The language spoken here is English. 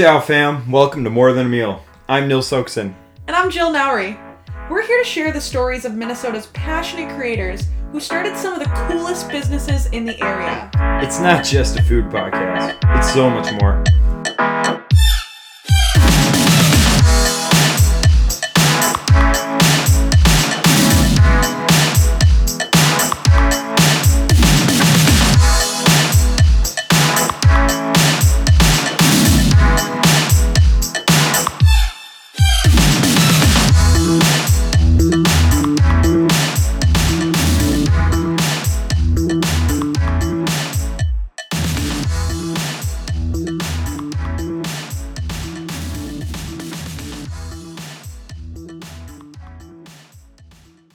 Ciao, fam. Welcome to More Than a Meal. I'm Neil Soakson. And I'm Jill Nowry. We're here to share the stories of Minnesota's passionate creators who started some of the coolest businesses in the area. It's not just a food podcast, it's so much more.